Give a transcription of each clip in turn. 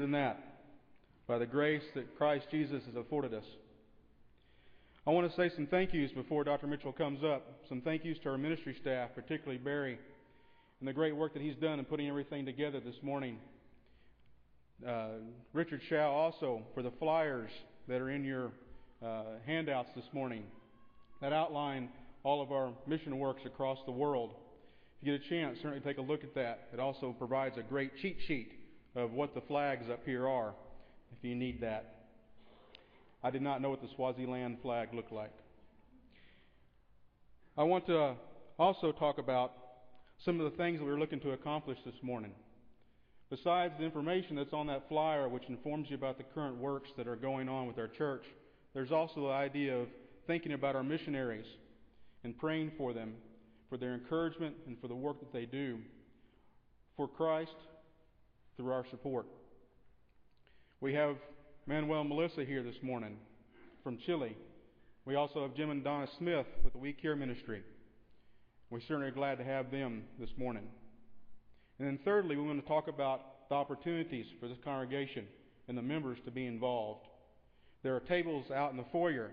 than that by the grace that Christ Jesus has afforded us. I want to say some thank yous before Dr. Mitchell comes up. Some thank yous to our ministry staff, particularly Barry, and the great work that he's done in putting everything together this morning. Uh, Richard Shaw also for the flyers that are in your uh, handouts this morning that outline all of our mission works across the world. If you get a chance, certainly take a look at that. It also provides a great cheat sheet of what the flags up here are, if you need that. I did not know what the Swaziland flag looked like. I want to also talk about some of the things that we're looking to accomplish this morning. Besides the information that's on that flyer, which informs you about the current works that are going on with our church, there's also the idea of thinking about our missionaries and praying for them, for their encouragement and for the work that they do for Christ through our support. We have Manuel Melissa here this morning from Chile. We also have Jim and Donna Smith with the We Care Ministry. We certainly are glad to have them this morning. And then, thirdly, we want to talk about the opportunities for this congregation and the members to be involved. There are tables out in the foyer,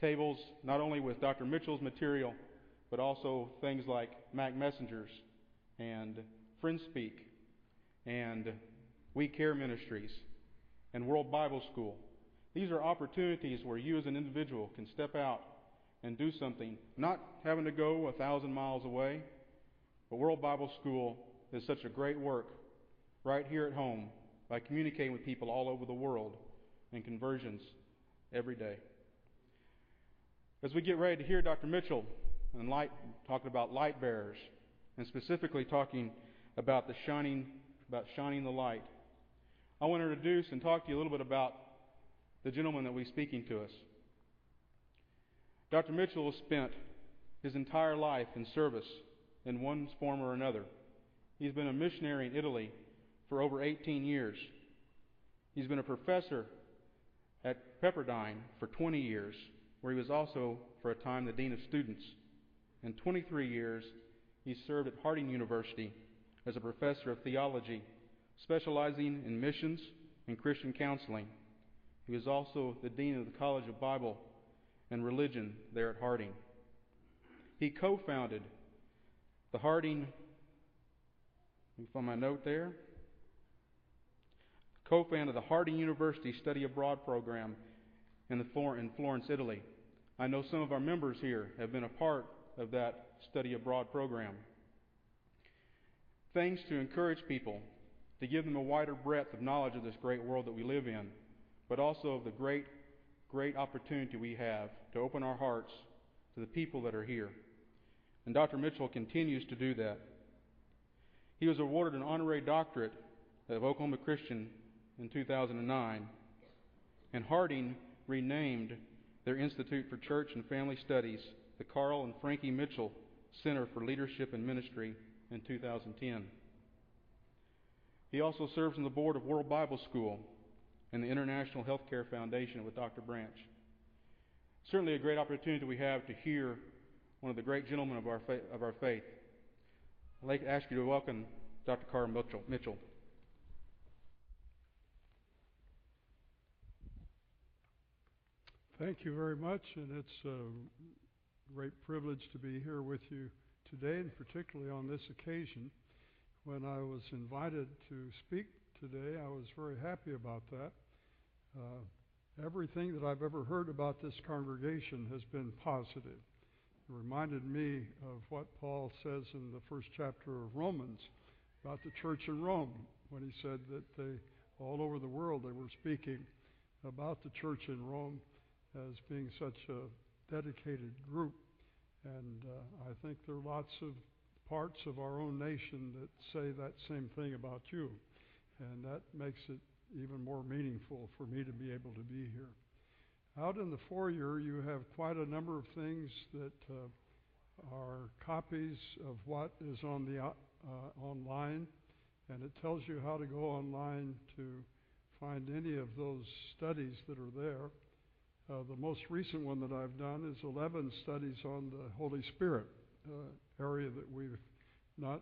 tables not only with Dr. Mitchell's material, but also things like Mac Messengers and FriendSpeak and We Care Ministries and World Bible School. These are opportunities where you as an individual can step out and do something, not having to go a thousand miles away. But World Bible School is such a great work right here at home by communicating with people all over the world in conversions every day. As we get ready to hear Dr. Mitchell and light, talking about light bearers, and specifically talking about the shining, about shining the light, I want to introduce and talk to you a little bit about the gentleman that will be speaking to us. Dr. Mitchell has spent his entire life in service in one form or another. He's been a missionary in Italy for over 18 years. He's been a professor at Pepperdine for 20 years, where he was also, for a time, the Dean of Students. In 23 years, he served at Harding University as a professor of theology, specializing in missions and Christian counseling. He was also the Dean of the College of Bible and Religion there at Harding. He co founded the Harding, let me find my note there, co founded the Harding University Study Abroad program in, the in Florence, Italy. I know some of our members here have been a part of that study abroad program. Things to encourage people, to give them a wider breadth of knowledge of this great world that we live in but also of the great, great opportunity we have to open our hearts to the people that are here. And Dr. Mitchell continues to do that. He was awarded an honorary doctorate of Oklahoma Christian in 2009, and Harding renamed their Institute for Church and Family Studies the Carl and Frankie Mitchell Center for Leadership and Ministry in 2010. He also serves on the board of World Bible School and the International Healthcare Foundation with Dr. Branch. Certainly a great opportunity we have to hear one of the great gentlemen of our, fa- of our faith. I'd like to ask you to welcome Dr. Carl Mitchell. Mitchell. Thank you very much, and it's a great privilege to be here with you today, and particularly on this occasion. When I was invited to speak today, I was very happy about that. Uh, everything that I've ever heard about this congregation has been positive. It reminded me of what Paul says in the first chapter of Romans about the church in Rome when he said that they, all over the world, they were speaking about the church in Rome as being such a dedicated group. And uh, I think there are lots of parts of our own nation that say that same thing about you. And that makes it even more meaningful for me to be able to be here. Out in the foyer, you have quite a number of things that uh, are copies of what is on the uh, online, and it tells you how to go online to find any of those studies that are there. Uh, the most recent one that I've done is 11 studies on the Holy Spirit, uh, area that we've not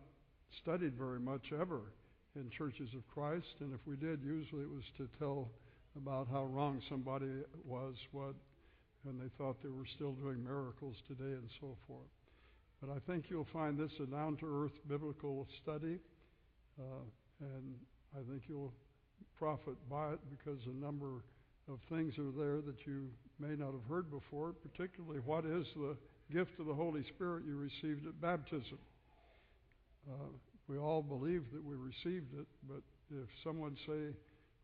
studied very much ever in churches of Christ, and if we did, usually it was to tell about how wrong somebody was, what, and they thought they were still doing miracles today and so forth. But I think you'll find this a down to earth biblical study, uh, and I think you'll profit by it because a number of things are there that you may not have heard before, particularly what is the gift of the Holy Spirit you received at baptism. Uh, we all believe that we received it, but if someone say,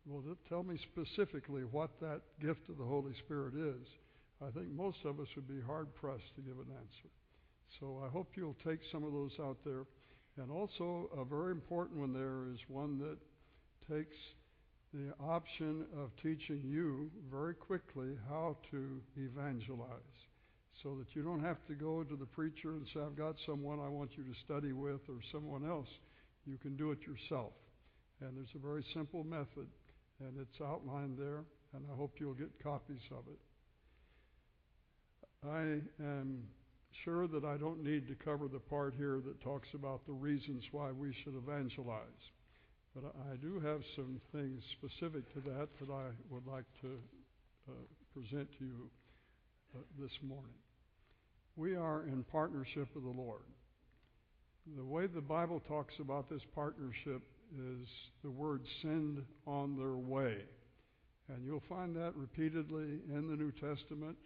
well, tell me specifically what that gift of the Holy Spirit is, I think most of us would be hard pressed to give an answer. So I hope you'll take some of those out there. And also, a very important one there is one that takes the option of teaching you very quickly how to evangelize so that you don't have to go to the preacher and say, I've got someone I want you to study with or someone else. You can do it yourself. And there's a very simple method, and it's outlined there, and I hope you'll get copies of it. I am sure that I don't need to cover the part here that talks about the reasons why we should evangelize. But I do have some things specific to that that I would like to uh, present to you uh, this morning. We are in partnership with the Lord. The way the Bible talks about this partnership is the word send on their way. And you'll find that repeatedly in the New Testament,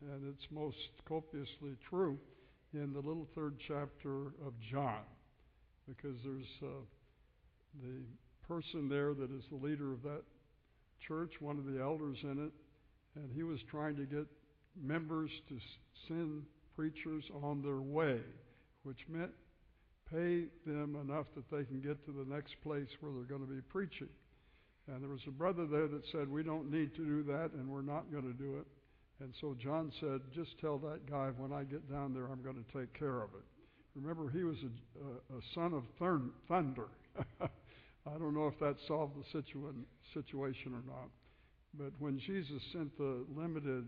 and it's most copiously true in the little third chapter of John, because there's uh, the person there that is the leader of that church, one of the elders in it, and he was trying to get members to send preachers on their way, which meant pay them enough that they can get to the next place where they're going to be preaching. And there was a brother there that said, We don't need to do that, and we're not going to do it. And so John said, Just tell that guy when I get down there, I'm going to take care of it. Remember, he was a, a, a son of thunder. I don't know if that solved the situa- situation or not. But when Jesus sent the limited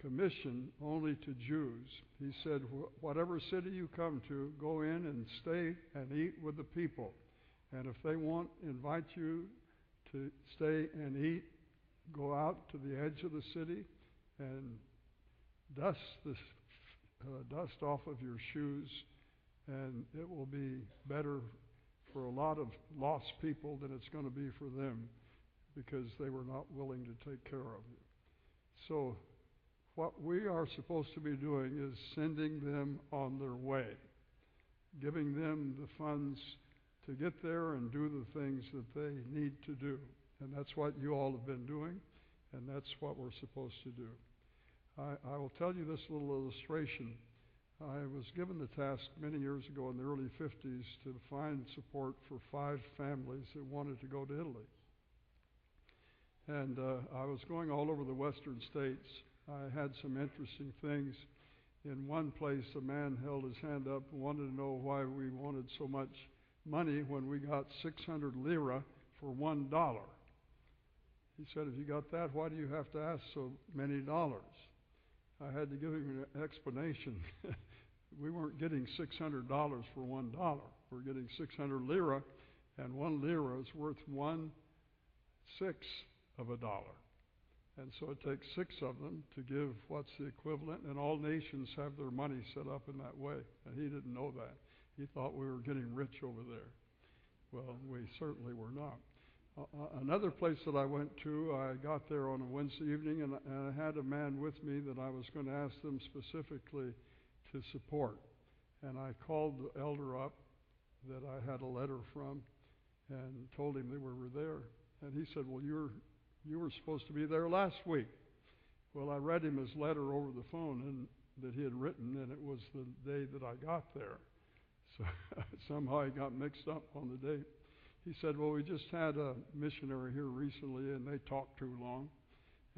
commission only to Jews, he said, Whatever city you come to, go in and stay and eat with the people. And if they won't invite you to stay and eat, go out to the edge of the city and dust the uh, dust off of your shoes, and it will be better for a lot of lost people than it's going to be for them because they were not willing to take care of you. So, what we are supposed to be doing is sending them on their way, giving them the funds to get there and do the things that they need to do. And that's what you all have been doing, and that's what we're supposed to do. I, I will tell you this little illustration. I was given the task many years ago in the early 50s to find support for five families that wanted to go to Italy. And uh, I was going all over the western states. I had some interesting things. In one place, a man held his hand up and wanted to know why we wanted so much money when we got 600 lira for one dollar. He said, If you got that, why do you have to ask so many dollars? I had to give him an explanation. we weren't getting $600 for one dollar. We're getting 600 lira, and one lira is worth one sixth of a dollar. And so it takes six of them to give what's the equivalent, and all nations have their money set up in that way. And he didn't know that. He thought we were getting rich over there. Well, we certainly were not. Uh, uh, another place that I went to, I got there on a Wednesday evening, and, and I had a man with me that I was going to ask them specifically to support. And I called the elder up that I had a letter from and told him that we were there. And he said, Well, you're, you were supposed to be there last week. Well, I read him his letter over the phone and that he had written, and it was the day that I got there. So somehow I got mixed up on the date. He said, Well, we just had a missionary here recently, and they talked too long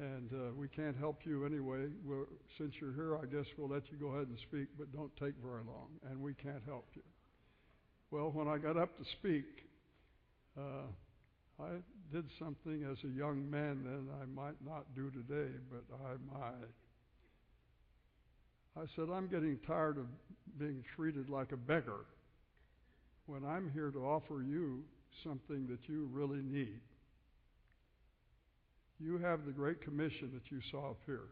and uh, we can't help you anyway. We're, since you're here, I guess we'll let you go ahead and speak, but don't take very long, and we can't help you. Well, when I got up to speak, uh, I did something as a young man then I might not do today, but I might. I said, I'm getting tired of being treated like a beggar when I'm here to offer you something that you really need. You have the Great Commission that you saw up here.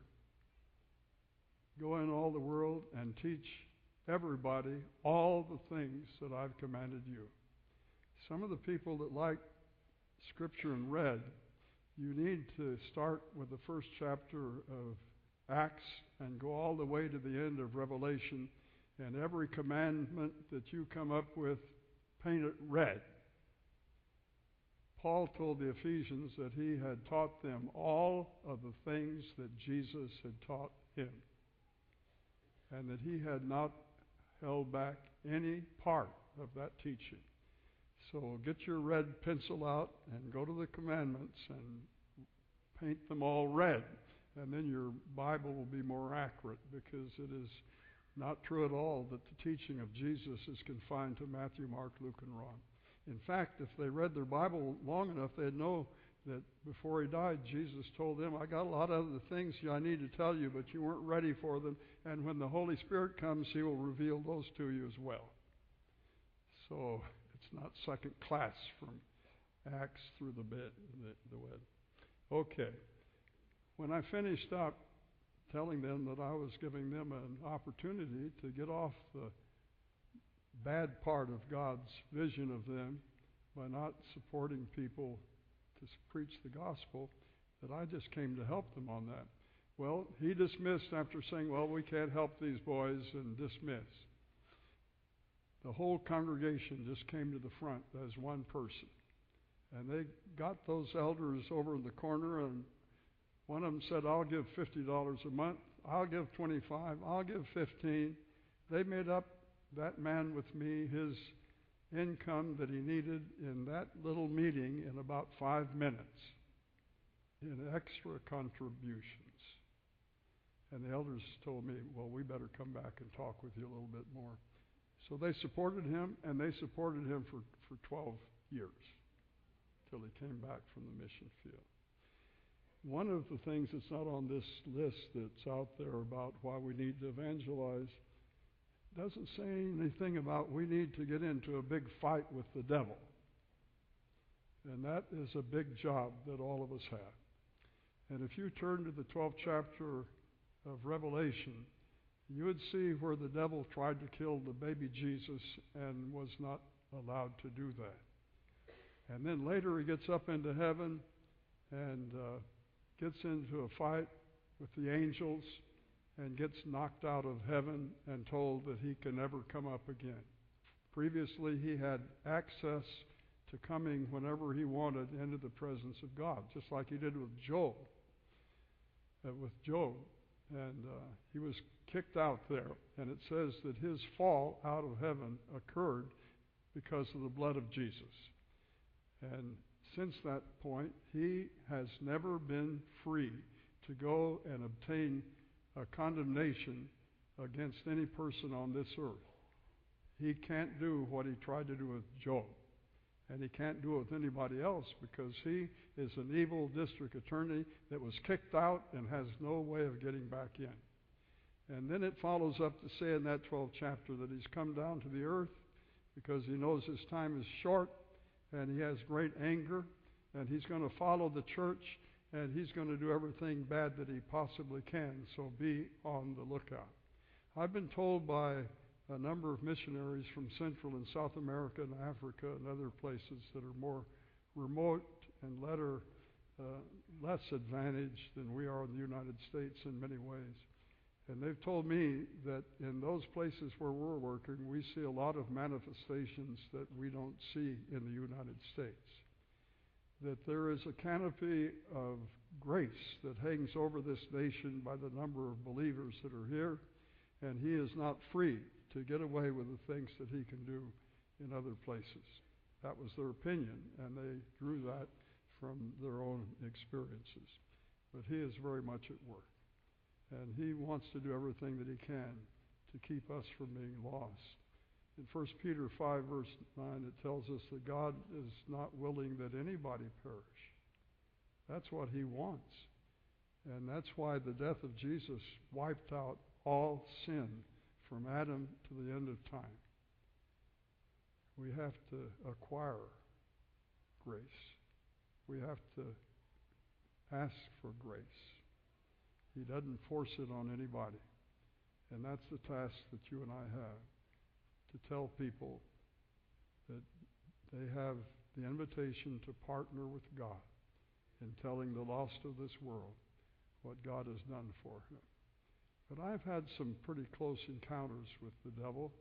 Go in all the world and teach everybody all the things that I've commanded you. Some of the people that like Scripture in red, you need to start with the first chapter of Acts and go all the way to the end of Revelation, and every commandment that you come up with, paint it red. Paul told the Ephesians that he had taught them all of the things that Jesus had taught him, and that he had not held back any part of that teaching. So get your red pencil out and go to the commandments and paint them all red. And then your Bible will be more accurate because it is not true at all that the teaching of Jesus is confined to Matthew, Mark, Luke, and John. In fact, if they read their Bible long enough, they'd know that before he died, Jesus told them, I got a lot of other things I need to tell you, but you weren't ready for them. And when the Holy Spirit comes, he will reveal those to you as well. So it's not second class from Acts through the bed, the, the. Okay. When I finished up telling them that I was giving them an opportunity to get off the bad part of God's vision of them by not supporting people to preach the gospel, that I just came to help them on that. Well, he dismissed after saying, Well, we can't help these boys, and dismissed. The whole congregation just came to the front as one person. And they got those elders over in the corner, and one of them said, I'll give $50 a month. I'll give 25. I'll give 15. They made up that man with me his income that he needed in that little meeting in about five minutes in extra contributions. And the elders told me, well, we better come back and talk with you a little bit more. So they supported him, and they supported him for, for 12 years till he came back from the mission field. One of the things that's not on this list that's out there about why we need to evangelize doesn't say anything about we need to get into a big fight with the devil. And that is a big job that all of us have. And if you turn to the 12th chapter of Revelation, you would see where the devil tried to kill the baby Jesus and was not allowed to do that. And then later he gets up into heaven and uh, gets into a fight with the angels and gets knocked out of heaven and told that he can never come up again. Previously, he had access to coming whenever he wanted into the presence of God, just like he did with Job. Uh, with Job, and uh, he was kicked out there, and it says that his fall out of heaven occurred because of the blood of Jesus. And since that point, he has never been free to go and obtain a condemnation against any person on this earth. He can't do what he tried to do with Job. And he can't do it with anybody else because he is an evil district attorney that was kicked out and has no way of getting back in. And then it follows up to say in that 12th chapter that he's come down to the earth because he knows his time is short and he has great anger and he's going to follow the church and he's going to do everything bad that he possibly can. So be on the lookout. I've been told by a number of missionaries from Central and South America and Africa and other places that are more remote and letter, uh, less advantaged than we are in the United States in many ways. And they've told me that in those places where we're working, we see a lot of manifestations that we don't see in the United States that there is a canopy of grace that hangs over this nation by the number of believers that are here, and he is not free to get away with the things that he can do in other places. That was their opinion, and they drew that from their own experiences. But he is very much at work, and he wants to do everything that he can to keep us from being lost. In 1 Peter 5, verse 9, it tells us that God is not willing that anybody perish. That's what he wants. And that's why the death of Jesus wiped out all sin from Adam to the end of time. We have to acquire grace. We have to ask for grace. He doesn't force it on anybody. And that's the task that you and I have tell people that they have the invitation to partner with God in telling the lost of this world what God has done for him. But I've had some pretty close encounters with the devil.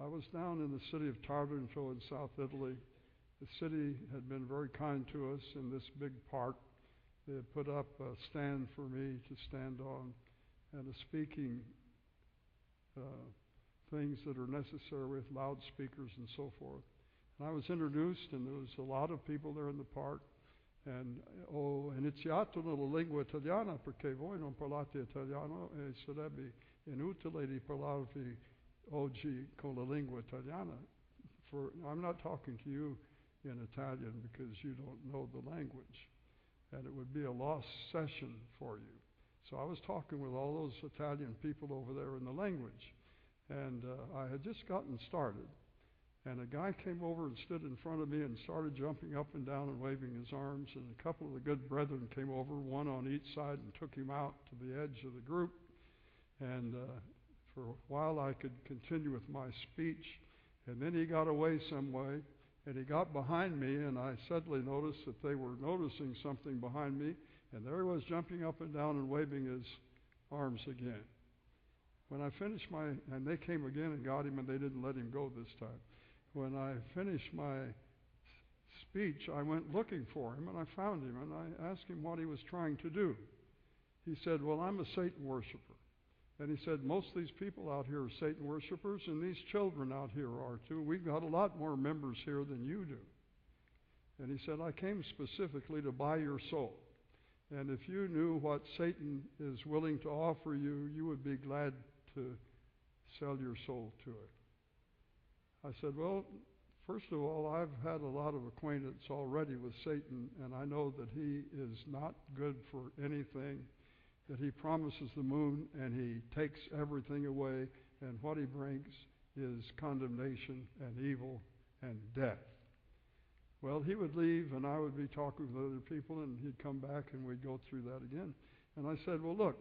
I was down in the city of Taranto in South Italy. The city had been very kind to us in this big park. They had put up a stand for me to stand on and a speaking uh, things that are necessary with loudspeakers and so forth. And I was introduced, and there was a lot of people there in the park. And ho iniziato nella lingua italiana perché voi non parlate italiano e sarebbe inutile di parlarvi oggi con la lingua italiana. For I'm not talking to you in Italian because you don't know the language, and it would be a lost session for you. So I was talking with all those Italian people over there in the language, and uh, I had just gotten started. And a guy came over and stood in front of me and started jumping up and down and waving his arms. And a couple of the good brethren came over, one on each side, and took him out to the edge of the group. And uh, for a while, I could continue with my speech. And then he got away some way, and he got behind me, and I suddenly noticed that they were noticing something behind me. And there he was jumping up and down and waving his arms again. When I finished my, and they came again and got him, and they didn't let him go this time when I finished my speech, I went looking for him and I found him and I asked him what he was trying to do. He said, Well, I'm a Satan worshiper. And he said, Most of these people out here are Satan worshipers, and these children out here are too. We've got a lot more members here than you do. And he said, I came specifically to buy your soul. And if you knew what Satan is willing to offer you, you would be glad to sell your soul to it. I said, Well, first of all, I've had a lot of acquaintance already with Satan, and I know that he is not good for anything, that he promises the moon and he takes everything away, and what he brings is condemnation and evil and death. Well, he would leave, and I would be talking with other people, and he'd come back, and we'd go through that again. And I said, Well, look,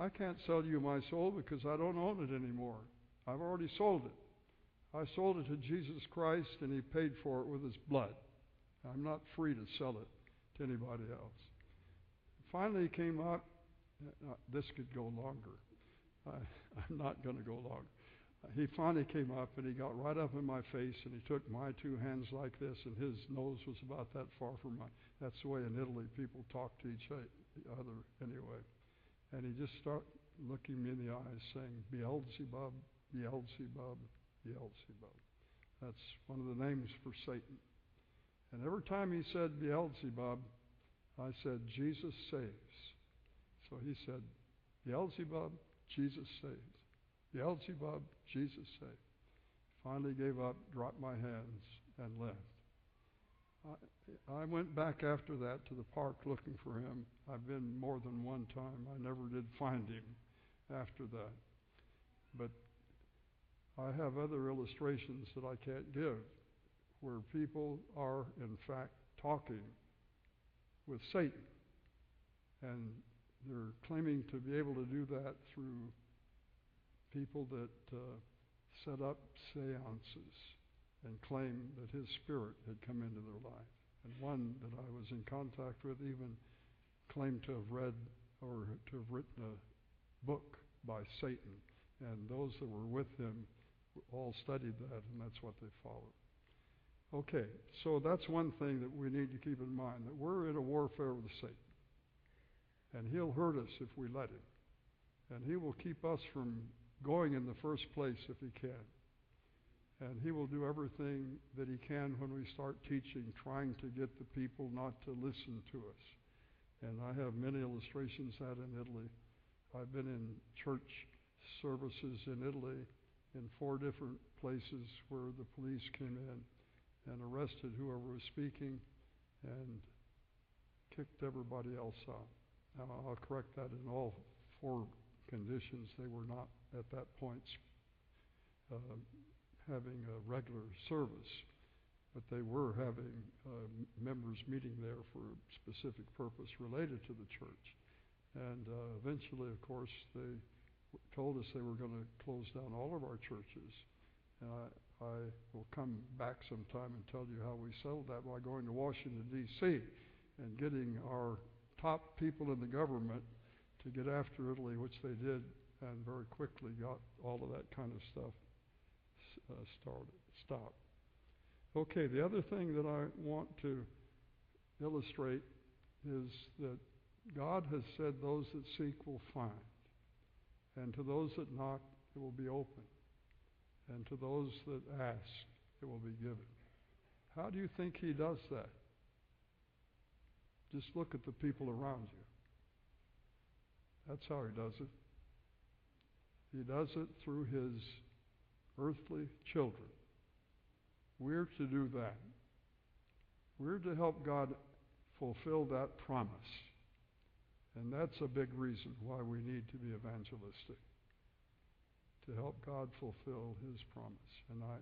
I can't sell you my soul because I don't own it anymore. I've already sold it. I sold it to Jesus Christ and he paid for it with his blood. I'm not free to sell it to anybody else. Finally, he came up. Uh, this could go longer. I, I'm not going to go long. Uh, he finally came up and he got right up in my face and he took my two hands like this and his nose was about that far from mine. That's the way in Italy people talk to each other anyway. And he just started looking me in the eyes saying, Beelzebub, Beelzebub, Beelzebub. That's one of the names for Satan. And every time he said Beelzebub, I said, Jesus saves. So he said, Beelzebub, Jesus saves. Beelzebub, Jesus saves. Finally gave up, dropped my hands, and left. I, I went back after that to the park looking for him. I've been more than one time. I never did find him after that. But I have other illustrations that I can't give where people are, in fact, talking with Satan. And they're claiming to be able to do that through people that uh, set up seances and claim that his spirit had come into their life. And one that I was in contact with even claimed to have read or to have written a book by Satan. And those that were with him all studied that, and that's what they followed. Okay, so that's one thing that we need to keep in mind that we're in a warfare with Satan. And he'll hurt us if we let him. And he will keep us from going in the first place if he can. And he will do everything that he can when we start teaching, trying to get the people not to listen to us. And I have many illustrations that in Italy. I've been in church services in Italy in four different places where the police came in and arrested whoever was speaking and kicked everybody else out. Now, I'll correct that in all four conditions. They were not at that point uh, having a regular service. But they were having uh, members meeting there for a specific purpose related to the church. And uh, eventually, of course, they told us they were going to close down all of our churches. And I, I will come back sometime and tell you how we settled that by going to Washington, D.C. and getting our top people in the government to get after Italy, which they did, and very quickly got all of that kind of stuff uh, started, stopped. Okay, the other thing that I want to illustrate is that God has said those that seek will find, and to those that knock it will be open, and to those that ask it will be given. How do you think He does that? Just look at the people around you. That's how He does it. He does it through His earthly children. We're to do that. We're to help God fulfill that promise. And that's a big reason why we need to be evangelistic. To help God fulfill His promise. And I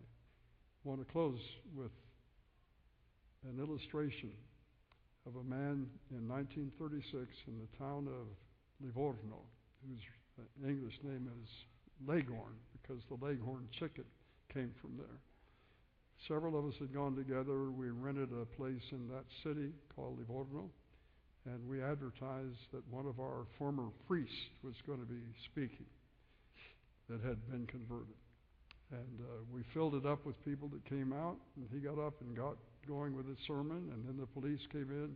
want to close with an illustration of a man in 1936 in the town of Livorno, whose English name is Leghorn, because the Leghorn chicken came from there. Several of us had gone together. We rented a place in that city called Livorno, and we advertised that one of our former priests was going to be speaking that had been converted. And uh, we filled it up with people that came out, and he got up and got going with his sermon, and then the police came in.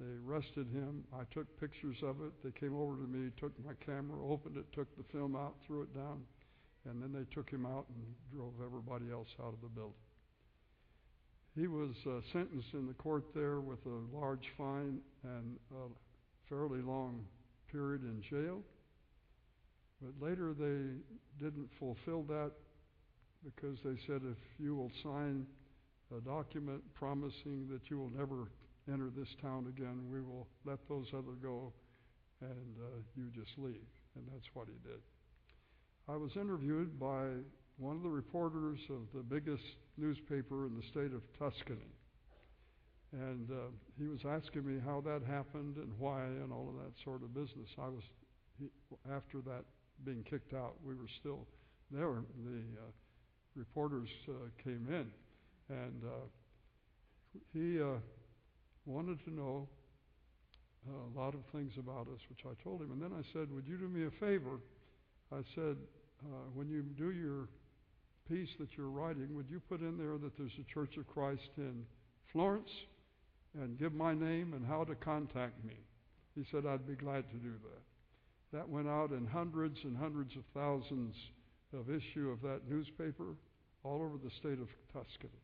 They arrested him. I took pictures of it. They came over to me, took my camera, opened it, took the film out, threw it down, and then they took him out and drove everybody else out of the building. He was uh, sentenced in the court there with a large fine and a fairly long period in jail. But later they didn't fulfill that because they said if you will sign a document promising that you will never enter this town again, we will let those other go and uh, you just leave. And that's what he did. I was interviewed by one of the reporters of the biggest newspaper in the state of Tuscany. And uh, he was asking me how that happened and why and all of that sort of business. I was, he, after that being kicked out, we were still there. The uh, reporters uh, came in, and uh, he uh, wanted to know a lot of things about us, which I told him. And then I said, Would you do me a favor? I said, uh, when you do your piece that you're writing, would you put in there that there's a Church of Christ in Florence and give my name and how to contact me? He said, I'd be glad to do that. That went out in hundreds and hundreds of thousands of issue of that newspaper all over the state of Tuscany.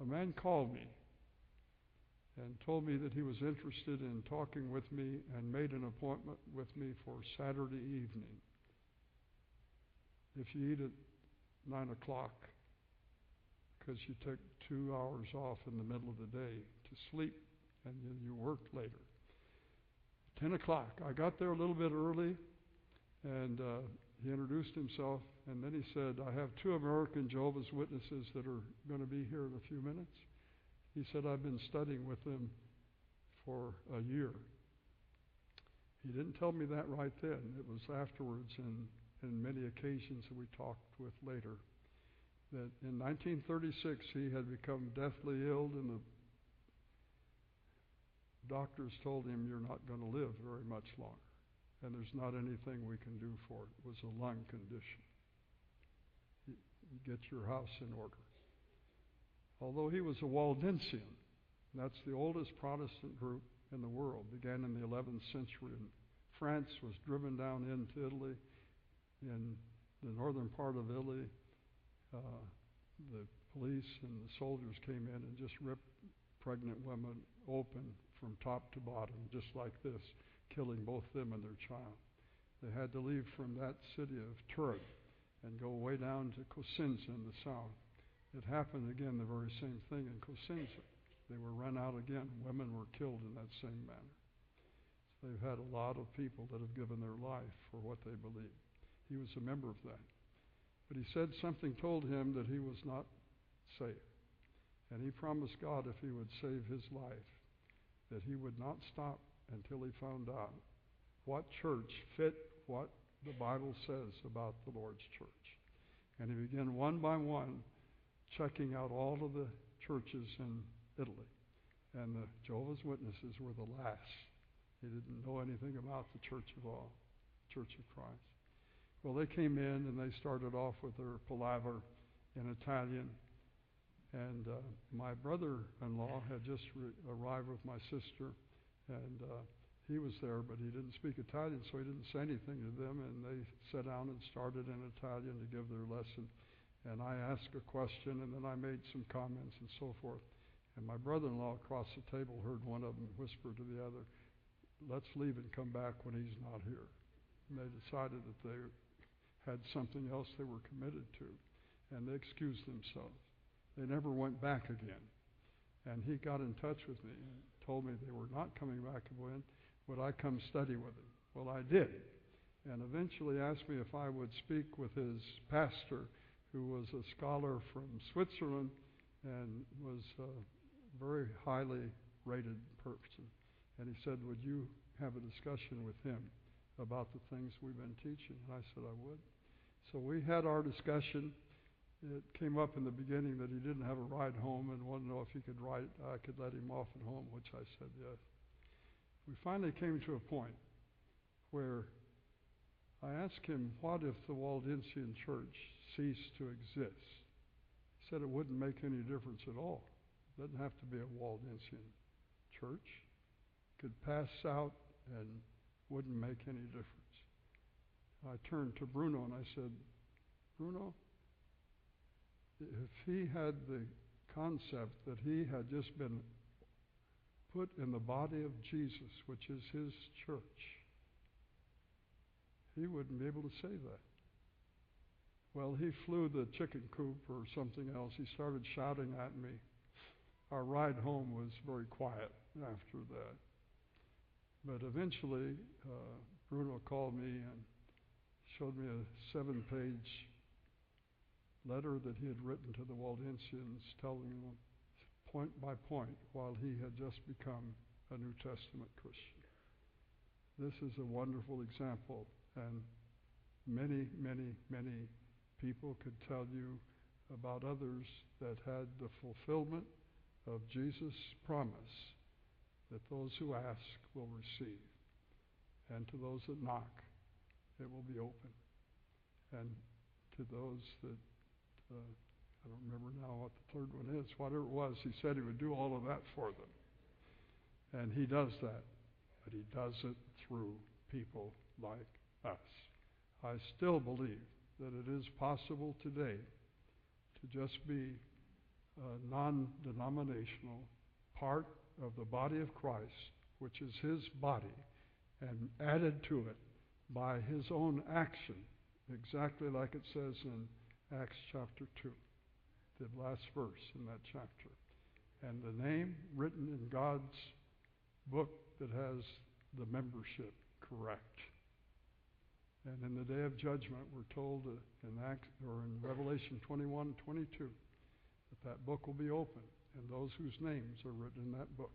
A man called me and told me that he was interested in talking with me and made an appointment with me for Saturday evening if you eat at 9 o'clock because you took two hours off in the middle of the day to sleep and then you worked later. 10 o'clock. I got there a little bit early and uh, he introduced himself and then he said, I have two American Jehovah's Witnesses that are going to be here in a few minutes. He said, I've been studying with them for a year. He didn't tell me that right then. It was afterwards, and in many occasions that we talked with later, that in 1936 he had become deathly ill, and the doctors told him, You're not going to live very much longer, and there's not anything we can do for it. It was a lung condition. You, get your house in order. Although he was a Waldensian, that's the oldest Protestant group in the world, began in the 11th century, and France was driven down into Italy in the northern part of Italy, uh, the police and the soldiers came in and just ripped pregnant women open from top to bottom, just like this, killing both them and their child. They had to leave from that city of Turin and go way down to Cosenza in the south. It happened again, the very same thing in Cosenza. They were run out again. Women were killed in that same manner. So they've had a lot of people that have given their life for what they believe. He was a member of that. But he said something told him that he was not safe. And he promised God if he would save his life, that he would not stop until he found out what church fit what the Bible says about the Lord's church. And he began one by one checking out all of the churches in Italy. And the Jehovah's Witnesses were the last. He didn't know anything about the Church of all, Church of Christ. Well, they came in and they started off with their palaver in Italian. And uh, my brother-in-law had just re- arrived with my sister, and uh, he was there, but he didn't speak Italian, so he didn't say anything to them. And they sat down and started in Italian to give their lesson. And I asked a question, and then I made some comments and so forth. And my brother-in-law across the table heard one of them whisper to the other, "Let's leave and come back when he's not here." And they decided that they had something else they were committed to, and they excused themselves. They never went back again. And he got in touch with me and told me they were not coming back again. Would I come study with him? Well, I did. And eventually asked me if I would speak with his pastor, who was a scholar from Switzerland and was a very highly rated person. And he said, Would you have a discussion with him about the things we've been teaching? And I said, I would. So we had our discussion. It came up in the beginning that he didn't have a ride home and wanted to know if he could ride, I could let him off at home, which I said yes. We finally came to a point where I asked him, What if the Waldensian church ceased to exist? He said it wouldn't make any difference at all. It doesn't have to be a Waldensian church. It could pass out and wouldn't make any difference. I turned to Bruno and I said, Bruno, if he had the concept that he had just been put in the body of Jesus, which is his church, he wouldn't be able to say that. Well, he flew the chicken coop or something else. He started shouting at me. Our ride home was very quiet after that. But eventually, uh, Bruno called me and showed me a seven page letter that he had written to the Waldensians telling them point by point while he had just become a New Testament Christian. This is a wonderful example, and many, many, many people could tell you about others that had the fulfillment of Jesus' promise that those who ask will receive, and to those that knock, it will be open. And to those that, uh, I don't remember now what the third one is, whatever it was, he said he would do all of that for them. And he does that, but he does it through people like us. I still believe that it is possible today to just be a non denominational part of the body of Christ, which is his body, and added to it by his own action, exactly like it says in Acts chapter 2, the last verse in that chapter. And the name written in God's book that has the membership correct. And in the day of judgment, we're told in Acts or in Revelation 21, 22, that that book will be opened, and those whose names are written in that book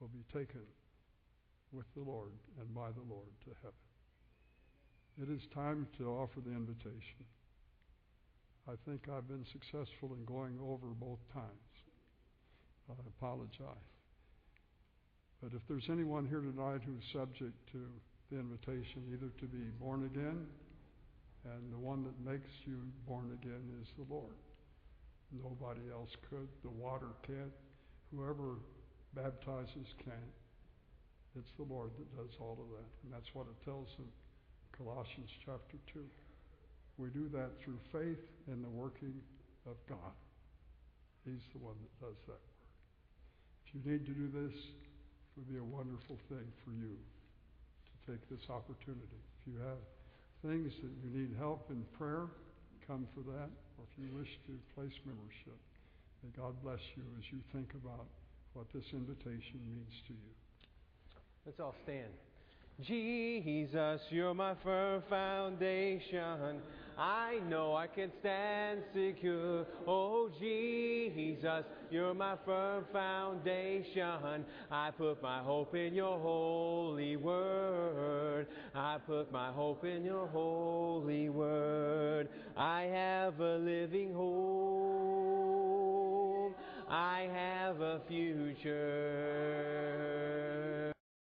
will be taken with the Lord and by the Lord to heaven. It is time to offer the invitation. I think I've been successful in going over both times. I apologize. But if there's anyone here tonight who's subject to the invitation either to be born again, and the one that makes you born again is the Lord. Nobody else could. The water can't. Whoever baptizes can't. It's the Lord that does all of that. And that's what it tells in Colossians chapter 2. We do that through faith in the working of God. He's the one that does that work. If you need to do this, it would be a wonderful thing for you to take this opportunity. If you have things that you need help in prayer, come for that. Or if you wish to place membership, may God bless you as you think about what this invitation means to you. Let's all stand. Jesus, you're my firm foundation. I know I can stand secure. Oh, Jesus, you're my firm foundation. I put my hope in your holy word. I put my hope in your holy word. I have a living hope. I have a future.